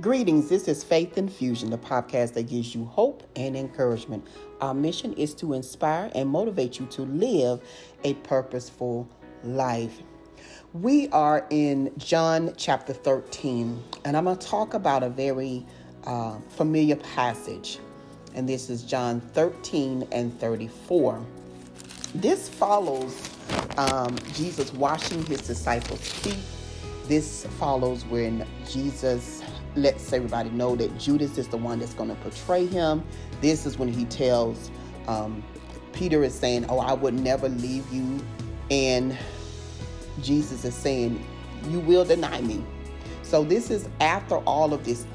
Greetings, this is Faith Infusion, the podcast that gives you hope and encouragement. Our mission is to inspire and motivate you to live a purposeful life. We are in John chapter 13, and I'm going to talk about a very uh, familiar passage, and this is John 13 and 34. This follows um, Jesus washing his disciples' feet. This follows when Jesus lets everybody know that Judas is the one that's going to portray him. This is when he tells um, Peter is saying, "Oh, I would never leave you," and Jesus is saying, "You will deny me." So this is after all of this.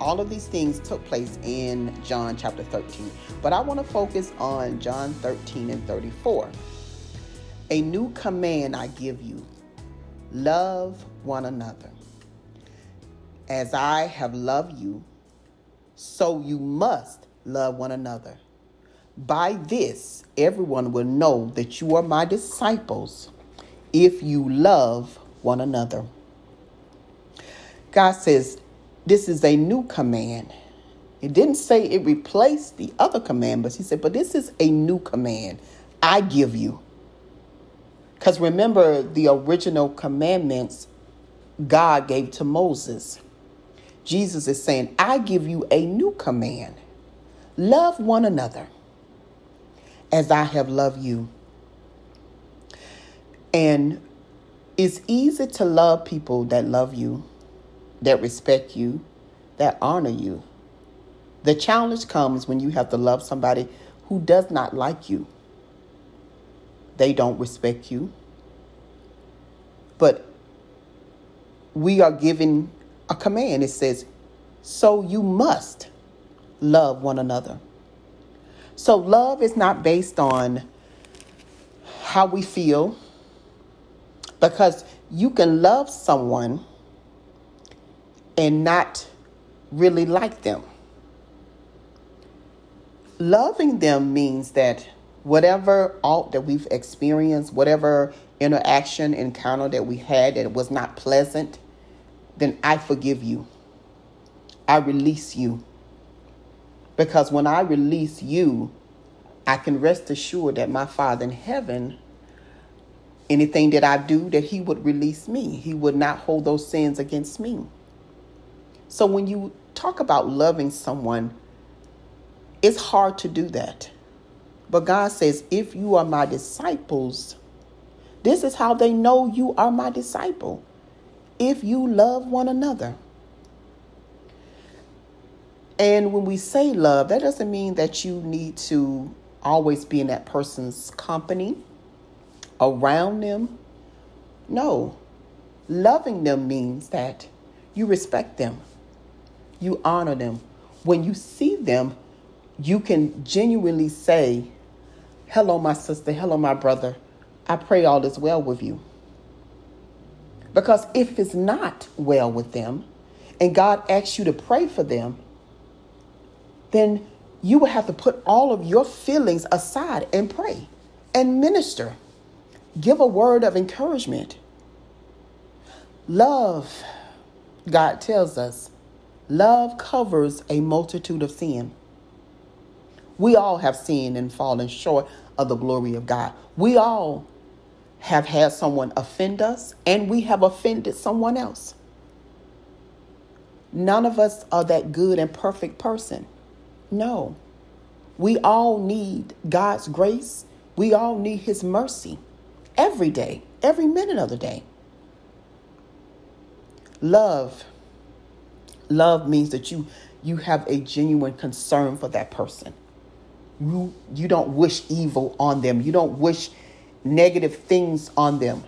All of these things took place in John chapter 13. But I want to focus on John 13 and 34. A new command I give you love one another. As I have loved you, so you must love one another. By this, everyone will know that you are my disciples if you love one another. God says, This is a new command. It didn't say it replaced the other commandments. He said, But this is a new command I give you. Because remember, the original commandments God gave to Moses. Jesus is saying, I give you a new command love one another as I have loved you. And it's easy to love people that love you, that respect you, that honor you. The challenge comes when you have to love somebody who does not like you. They don't respect you. But we are given a command. It says, So you must love one another. So love is not based on how we feel, because you can love someone and not really like them. Loving them means that whatever alt that we've experienced, whatever interaction, encounter that we had that was not pleasant, then I forgive you. I release you. Because when I release you, I can rest assured that my Father in heaven, anything that I do, that He would release me. He would not hold those sins against me. So when you talk about loving someone, it's hard to do that. But God says, if you are my disciples, this is how they know you are my disciple. If you love one another. And when we say love, that doesn't mean that you need to always be in that person's company, around them. No. Loving them means that you respect them, you honor them. When you see them, you can genuinely say, Hello, my sister. Hello, my brother. I pray all is well with you. Because if it's not well with them, and God asks you to pray for them, then you will have to put all of your feelings aside and pray and minister. Give a word of encouragement. Love, God tells us, love covers a multitude of sin. We all have sinned and fallen short of the glory of God. We all have had someone offend us and we have offended someone else. None of us are that good and perfect person. No. We all need God's grace. We all need His mercy every day, every minute of the day. Love. Love means that you you have a genuine concern for that person. You you don't wish evil on them. You don't wish negative things on them.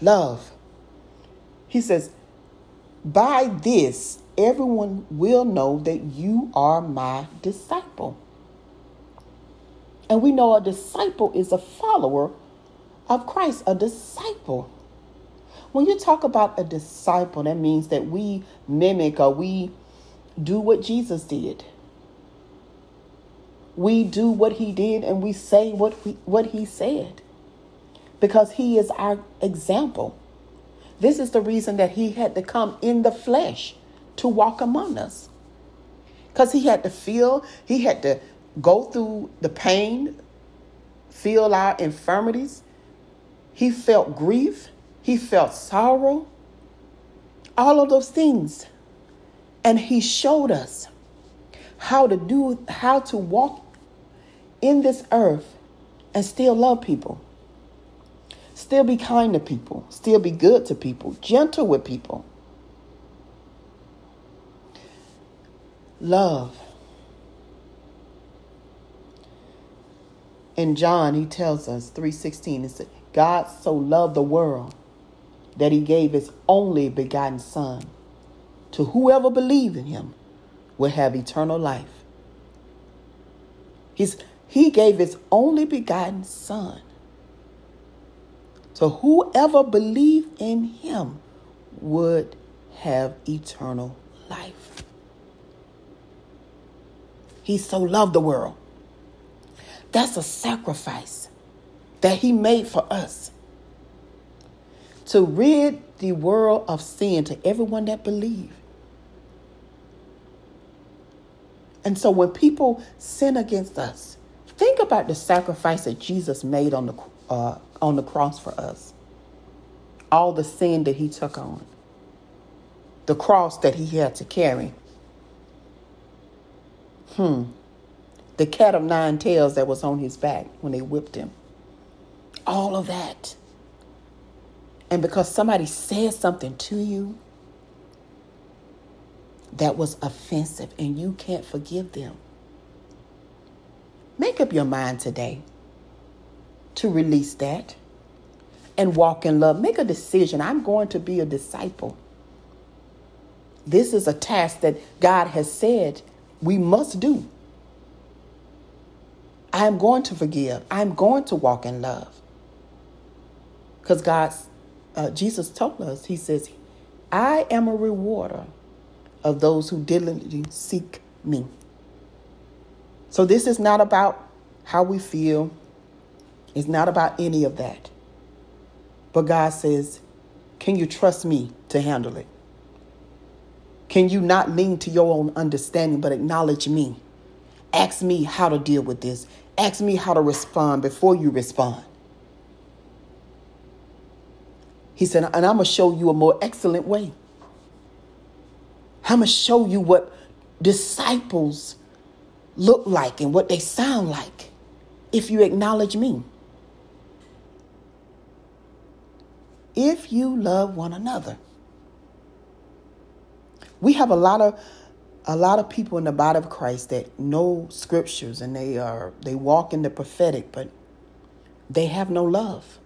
Love. He says, by this everyone will know that you are my disciple. And we know a disciple is a follower of Christ, a disciple. When you talk about a disciple, that means that we mimic or we do what Jesus did. We do what he did and we say what we, what he said. Because he is our example. This is the reason that he had to come in the flesh to walk among us. Because he had to feel, he had to go through the pain, feel our infirmities. He felt grief, he felt sorrow, all of those things. And he showed us how to do, how to walk in this earth and still love people. Still be kind to people, still be good to people, gentle with people. Love. In John, he tells us 3:16 it said, God so loved the world that he gave his only begotten son to whoever believe in him will have eternal life. He's, he gave his only begotten son. So whoever believed in him would have eternal life. He so loved the world. That's a sacrifice that he made for us to rid the world of sin to everyone that believe. And so when people sin against us, think about the sacrifice that Jesus made on the uh, on the cross for us. All the sin that he took on. The cross that he had to carry. Hmm. The cat of nine tails that was on his back when they whipped him. All of that. And because somebody said something to you that was offensive and you can't forgive them, make up your mind today to release that and walk in love. Make a decision. I'm going to be a disciple. This is a task that God has said we must do. I am going to forgive. I'm going to walk in love. Because God, uh, Jesus told us, He says, I am a rewarder of those who diligently seek me. So this is not about how we feel. It's not about any of that. But God says, Can you trust me to handle it? Can you not lean to your own understanding, but acknowledge me? Ask me how to deal with this. Ask me how to respond before you respond. He said, and I'm going to show you a more excellent way. I'm going to show you what disciples look like and what they sound like if you acknowledge me. If you love one another. We have a lot of a lot of people in the body of Christ that know scriptures and they are they walk in the prophetic, but they have no love.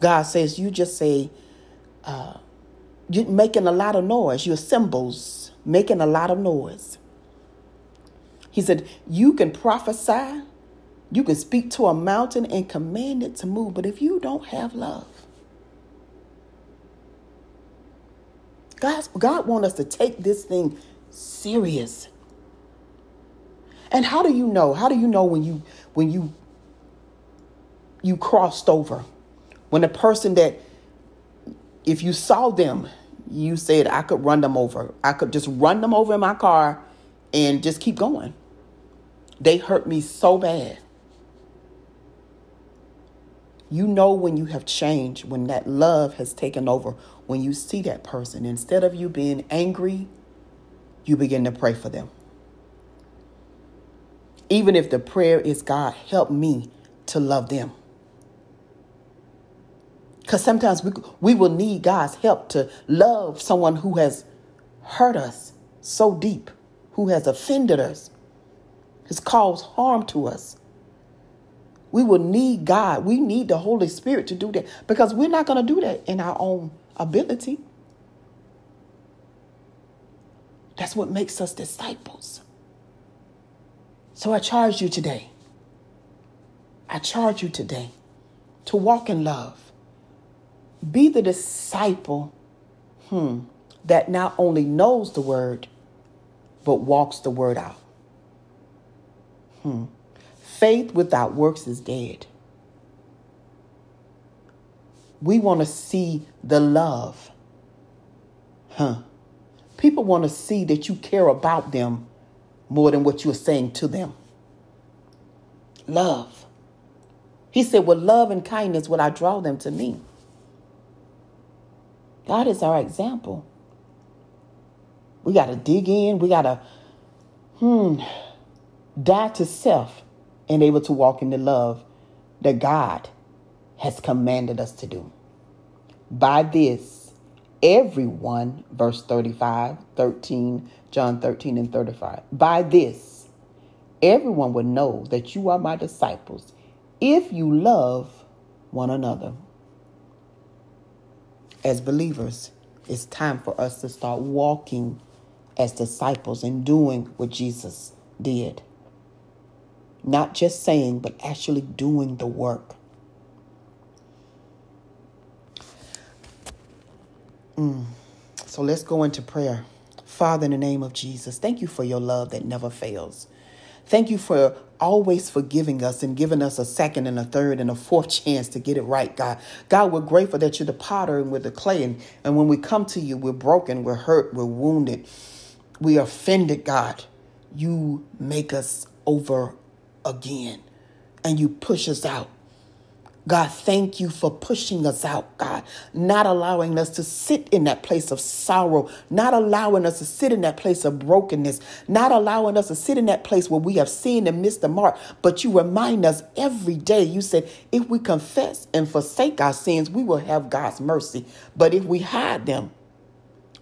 God says you just say uh, you're making a lot of noise. Your cymbals making a lot of noise. He said you can prophesy, you can speak to a mountain and command it to move, but if you don't have love, God, God wants us to take this thing serious. And how do you know? How do you know when you when you you crossed over? When the person that if you saw them, you said I could run them over. I could just run them over in my car and just keep going. They hurt me so bad. You know when you have changed, when that love has taken over, when you see that person, instead of you being angry, you begin to pray for them. Even if the prayer is, God, help me to love them. Because sometimes we, we will need God's help to love someone who has hurt us so deep, who has offended us, has caused harm to us. We will need God. We need the Holy Spirit to do that because we're not going to do that in our own ability. That's what makes us disciples. So I charge you today. I charge you today to walk in love. Be the disciple hmm, that not only knows the word, but walks the word out. Hmm. Faith without works is dead. We want to see the love. Huh. People want to see that you care about them more than what you're saying to them. Love. He said, With love and kindness will I draw them to me. God is our example. We got to dig in. We got to, hmm, die to self and able to walk in the love that God has commanded us to do. By this, everyone, verse 35, 13, John 13 and 35, by this, everyone will know that you are my disciples if you love one another. As believers, it's time for us to start walking as disciples and doing what Jesus did. Not just saying, but actually doing the work. Mm. So let's go into prayer. Father, in the name of Jesus, thank you for your love that never fails. Thank you for always forgiving us and giving us a second and a third and a fourth chance to get it right, God. God, we're grateful that you're the potter and we're the clay. And, and when we come to you, we're broken, we're hurt, we're wounded, we offended, God. You make us over again and you push us out. God, thank you for pushing us out, God, not allowing us to sit in that place of sorrow, not allowing us to sit in that place of brokenness, not allowing us to sit in that place where we have seen and missed the mark. But you remind us every day, you said, if we confess and forsake our sins, we will have God's mercy. But if we hide them,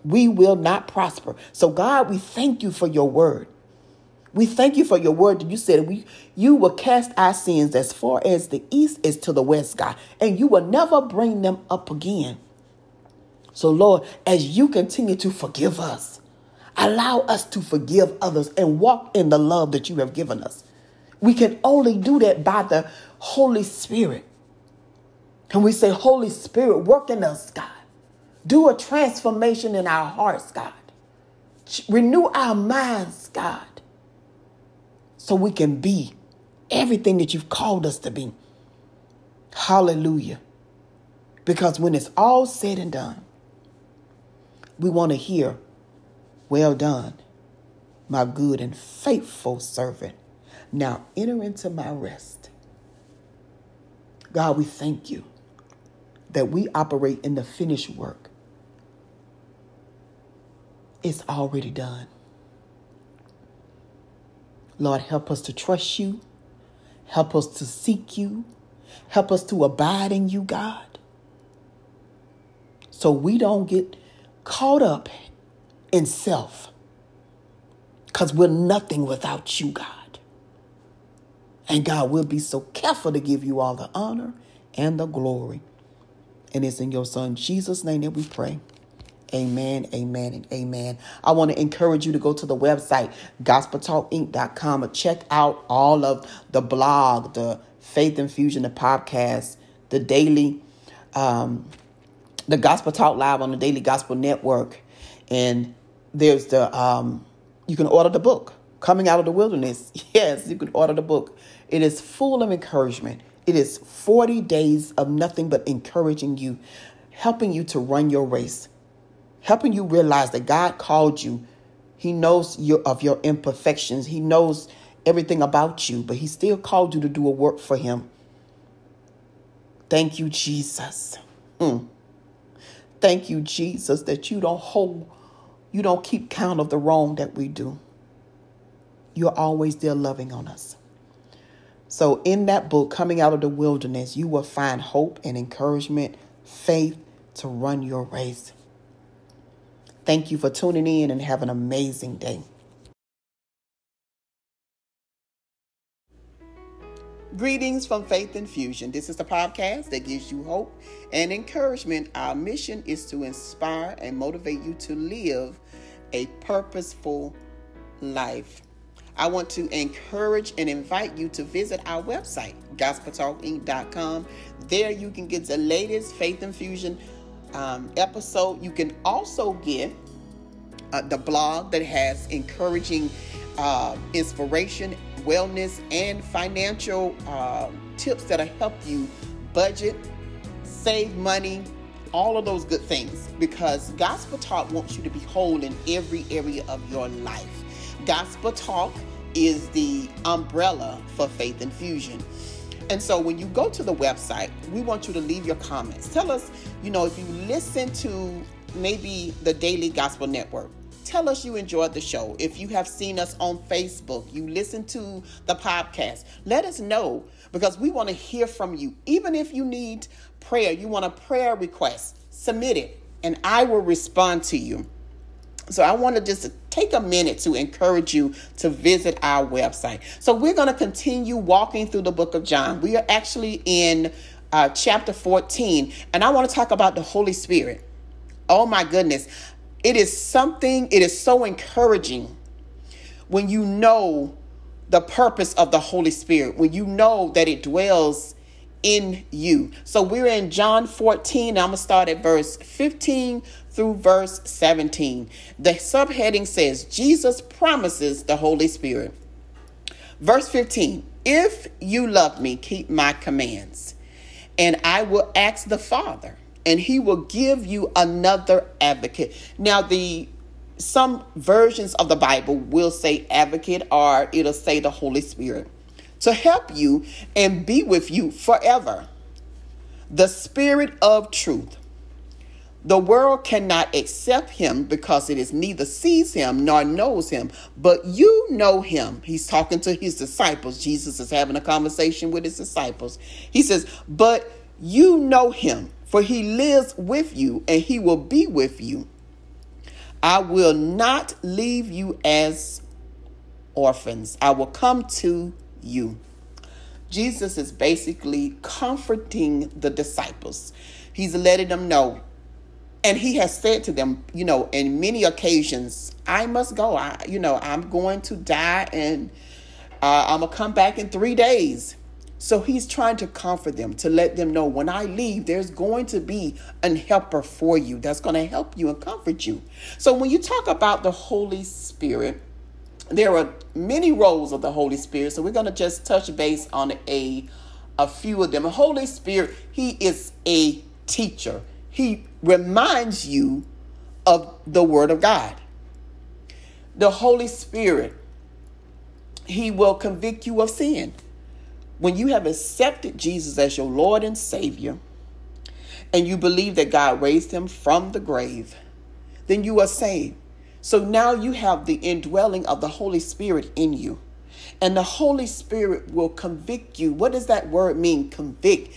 we will not prosper. So, God, we thank you for your word. We thank you for your word you said we you will cast our sins as far as the east is to the west, God, and you will never bring them up again. So, Lord, as you continue to forgive us, allow us to forgive others and walk in the love that you have given us. We can only do that by the Holy Spirit. Can we say, Holy Spirit, work in us, God? Do a transformation in our hearts, God. Renew our minds, God so we can be everything that you've called us to be. Hallelujah. Because when it's all said and done, we want to hear, Well done, my good and faithful servant. Now enter into my rest. God, we thank you that we operate in the finished work. It's already done. Lord, help us to trust you. Help us to seek you. Help us to abide in you, God. So we don't get caught up in self. Because we're nothing without you, God. And God, we'll be so careful to give you all the honor and the glory. And it's in your Son, Jesus' name, that we pray. Amen, amen, and amen. I want to encourage you to go to the website, gospeltalkinc.com, and check out all of the blog, the Faith Infusion, the podcast, the daily, um, the Gospel Talk Live on the Daily Gospel Network. And there's the, um, you can order the book, Coming Out of the Wilderness. Yes, you can order the book. It is full of encouragement. It is 40 days of nothing but encouraging you, helping you to run your race helping you realize that God called you. He knows your, of your imperfections. He knows everything about you, but He still called you to do a work for Him. Thank you, Jesus. Mm. Thank you, Jesus, that you don't hold, you don't keep count of the wrong that we do. You're always there loving on us. So, in that book, Coming Out of the Wilderness, you will find hope and encouragement, faith to run your race. Thank you for tuning in and have an amazing day. Greetings from Faith Infusion. This is the podcast that gives you hope and encouragement. Our mission is to inspire and motivate you to live a purposeful life. I want to encourage and invite you to visit our website, gospeltalkinc.com. There you can get the latest Faith Infusion um, episode. You can also get uh, the blog that has encouraging uh, inspiration, wellness, and financial uh, tips that'll help you budget, save money, all of those good things because Gospel Talk wants you to be whole in every area of your life. Gospel Talk is the umbrella for Faith Infusion. And so when you go to the website, we want you to leave your comments. Tell us, you know, if you listen to maybe the Daily Gospel Network, tell us you enjoyed the show. If you have seen us on Facebook, you listen to the podcast, let us know because we want to hear from you. Even if you need prayer, you want a prayer request, submit it and I will respond to you. So I want to just take a minute to encourage you to visit our website. So we're going to continue walking through the book of John. We are actually in uh, chapter 14, and I want to talk about the Holy Spirit. Oh my goodness. It is something, it is so encouraging when you know the purpose of the Holy Spirit, when you know that it dwells in you. So we're in John 14. I'm going to start at verse 15 through verse 17. The subheading says, Jesus promises the Holy Spirit. Verse 15 If you love me, keep my commands, and I will ask the Father, and he will give you another advocate. Now, the some versions of the Bible will say advocate or it'll say the Holy Spirit to help you and be with you forever. The Spirit of truth. The world cannot accept him because it is neither sees him nor knows him, but you know him. He's talking to his disciples. Jesus is having a conversation with his disciples. He says, But you know him, for he lives with you and he will be with you. I will not leave you as orphans, I will come to you. Jesus is basically comforting the disciples. He's letting them know. And he has said to them, you know, in many occasions, I must go. I, you know, I'm going to die and uh, I'm to come back in three days. So he's trying to comfort them, to let them know when I leave, there's going to be an helper for you that's going to help you and comfort you. So when you talk about the Holy Spirit, there are many roles of the Holy Spirit, so we're going to just touch base on a a few of them. The Holy Spirit, he is a teacher. He reminds you of the word of God. The Holy Spirit, he will convict you of sin. When you have accepted Jesus as your Lord and Savior, and you believe that God raised him from the grave, then you are saved. So now you have the indwelling of the Holy Spirit in you. And the Holy Spirit will convict you. What does that word mean, convict?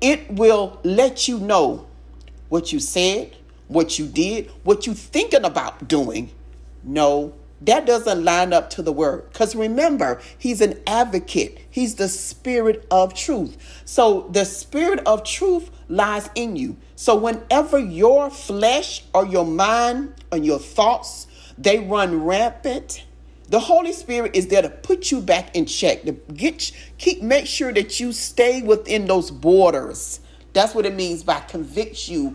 It will let you know what you said, what you did, what you thinking about doing. No, that doesn't line up to the word. Because remember, he's an advocate. He's the spirit of truth. So the spirit of truth lies in you. So whenever your flesh or your mind and your thoughts they run rampant, the Holy Spirit is there to put you back in check, to get keep make sure that you stay within those borders. That's what it means by convicts you,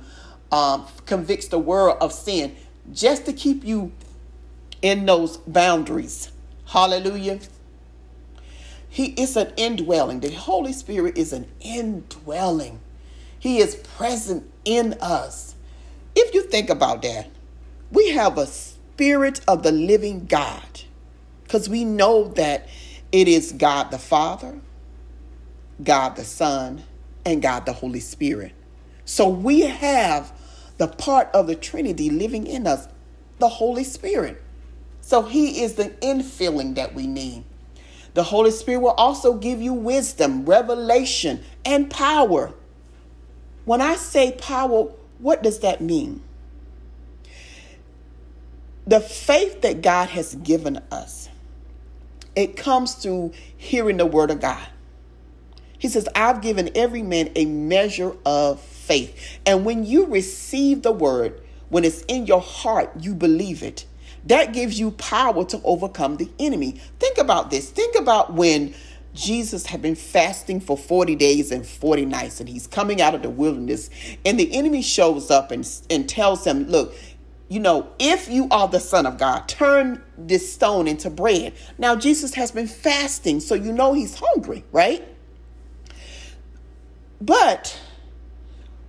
um, convicts the world of sin, just to keep you in those boundaries. Hallelujah. He is an indwelling. The Holy Spirit is an indwelling. He is present in us. If you think about that, we have a spirit of the living God because we know that it is God the Father, God the Son, and God the Holy Spirit. So we have the part of the Trinity living in us, the Holy Spirit. So he is the infilling that we need. The Holy Spirit will also give you wisdom, revelation, and power when I say power, what does that mean? The faith that God has given us, it comes through hearing the word of God. He says, I've given every man a measure of faith. And when you receive the word, when it's in your heart, you believe it. That gives you power to overcome the enemy. Think about this. Think about when Jesus had been fasting for 40 days and 40 nights, and he's coming out of the wilderness. And the enemy shows up and, and tells him, Look, you know, if you are the Son of God, turn this stone into bread. Now, Jesus has been fasting, so you know he's hungry, right? But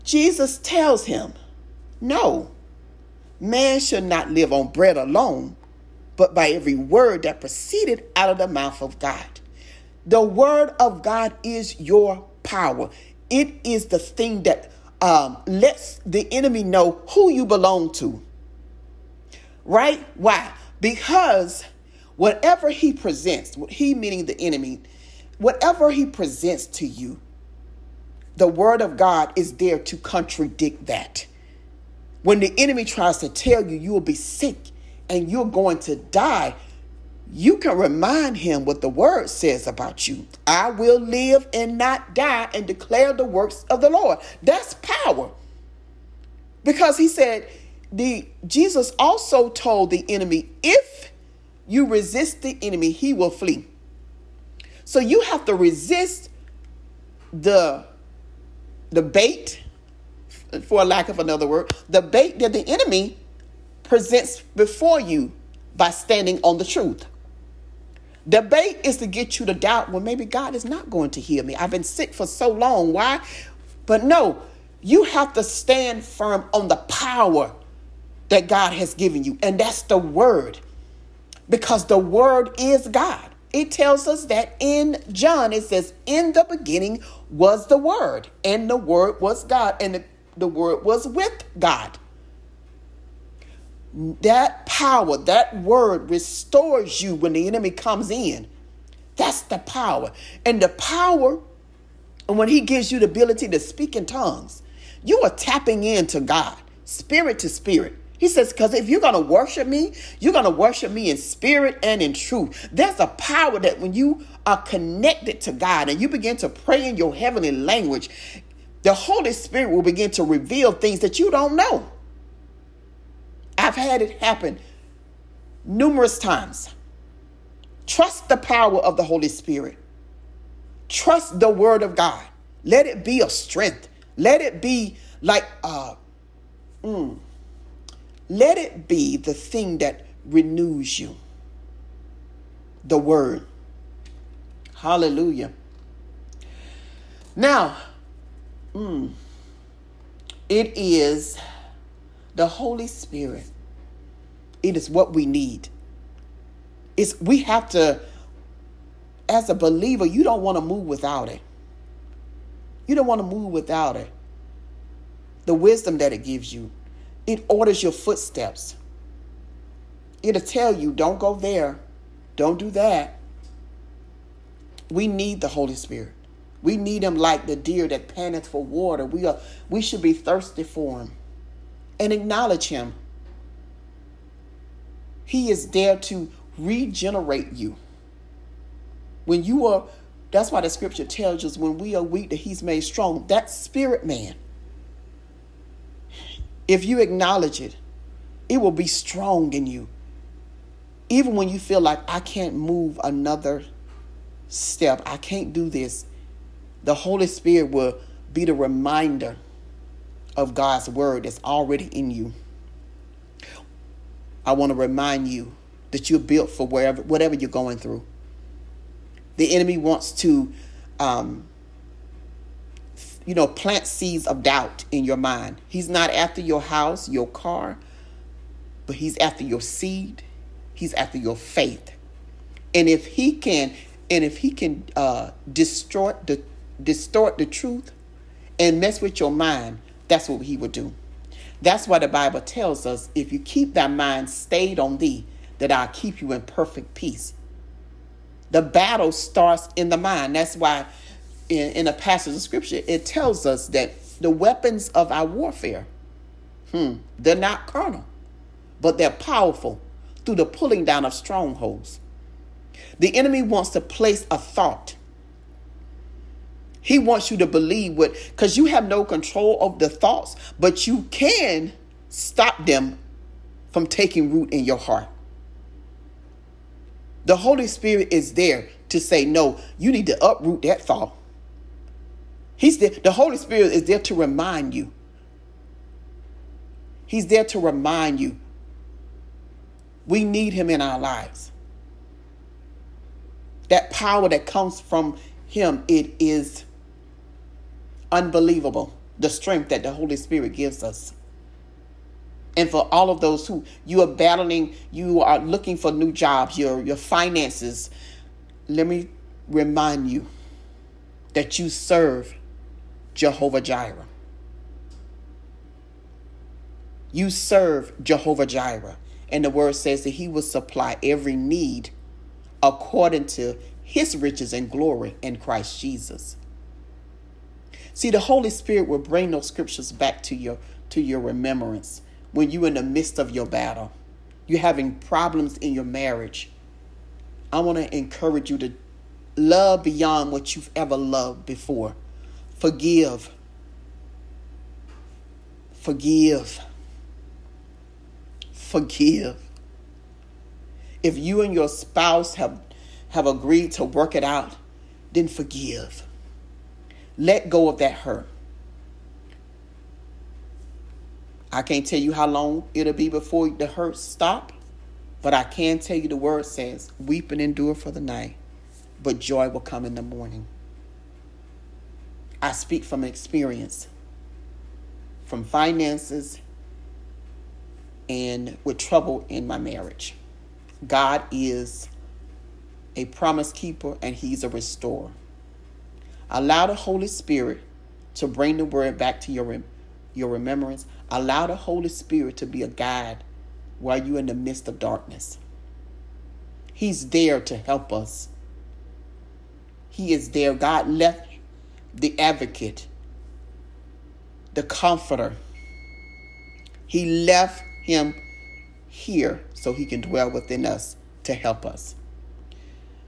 Jesus tells him, No, man should not live on bread alone, but by every word that proceeded out of the mouth of God. The word of God is your power. It is the thing that um, lets the enemy know who you belong to. Right? Why? Because whatever he presents, what he meaning the enemy, whatever he presents to you, the word of God is there to contradict that. When the enemy tries to tell you you will be sick and you're going to die, you can remind him what the word says about you. I will live and not die and declare the works of the Lord. That's power. Because he said, the Jesus also told the enemy, if you resist the enemy, he will flee. So you have to resist the the bait, for lack of another word, the bait that the enemy presents before you by standing on the truth. The bait is to get you to doubt, well, maybe God is not going to heal me. I've been sick for so long. Why? But no, you have to stand firm on the power that God has given you, and that's the word. Because the word is God. It tells us that in John, it says, In the beginning was the Word, and the Word was God, and the, the Word was with God. That power, that word restores you when the enemy comes in. That's the power. And the power, and when he gives you the ability to speak in tongues, you are tapping into God, spirit to spirit. He says, because if you're going to worship me, you're going to worship me in spirit and in truth. There's a power that when you are connected to God and you begin to pray in your heavenly language, the Holy Spirit will begin to reveal things that you don't know. I've had it happen numerous times. Trust the power of the Holy Spirit. Trust the word of God. Let it be a strength. Let it be like uh mm, let it be the thing that renews you. The word. Hallelujah. Now, mm, it is the Holy Spirit. It is what we need. It's we have to as a believer, you don't want to move without it. You don't want to move without it. The wisdom that it gives you, it orders your footsteps. It'll tell you, don't go there, don't do that. We need the Holy Spirit. We need him like the deer that panteth for water. We are we should be thirsty for him and acknowledge him. He is there to regenerate you. When you are, that's why the scripture tells us when we are weak that he's made strong. That spirit man if you acknowledge it, it will be strong in you. Even when you feel like I can't move another step, I can't do this, the Holy Spirit will be the reminder of God's word that's already in you. I want to remind you that you're built for wherever, whatever you're going through. The enemy wants to um, you know, plant seeds of doubt in your mind. He's not after your house, your car, but he's after your seed. He's after your faith. And if he can, and if he can uh, distort the distort the truth and mess with your mind, that's what he would do. That's why the Bible tells us, if you keep thy mind stayed on thee, that I'll keep you in perfect peace. The battle starts in the mind. That's why in, in a passage of scripture, it tells us that the weapons of our warfare, hmm, they're not carnal, but they're powerful through the pulling down of strongholds. The enemy wants to place a thought. He wants you to believe what, because you have no control of the thoughts, but you can stop them from taking root in your heart. The Holy Spirit is there to say, no, you need to uproot that thought. He's there. The Holy Spirit is there to remind you. He's there to remind you. We need him in our lives. That power that comes from him, it is unbelievable. the strength that the Holy Spirit gives us. And for all of those who you are battling, you are looking for new jobs, your your finances, let me remind you that you serve Jehovah Jireh. You serve Jehovah Jireh. And the word says that he will supply every need according to his riches and glory in Christ Jesus. See, the Holy Spirit will bring those scriptures back to your to your remembrance when you're in the midst of your battle. You're having problems in your marriage. I want to encourage you to love beyond what you've ever loved before. Forgive. Forgive. Forgive. If you and your spouse have, have agreed to work it out, then forgive. Let go of that hurt. I can't tell you how long it'll be before the hurt stop, but I can tell you the word says, weep and endure for the night, but joy will come in the morning. I speak from experience, from finances, and with trouble in my marriage. God is a promise keeper and He's a restorer. Allow the Holy Spirit to bring the word back to your, your remembrance. Allow the Holy Spirit to be a guide while you're in the midst of darkness. He's there to help us. He is there. God left the advocate, the comforter. He left him here so he can dwell within us to help us.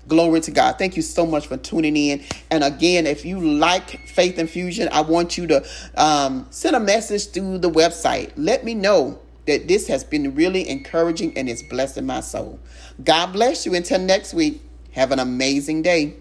Glory to God. Thank you so much for tuning in. And again, if you like Faith Infusion, I want you to um, send a message through the website. Let me know that this has been really encouraging and it's blessing my soul. God bless you. Until next week, have an amazing day.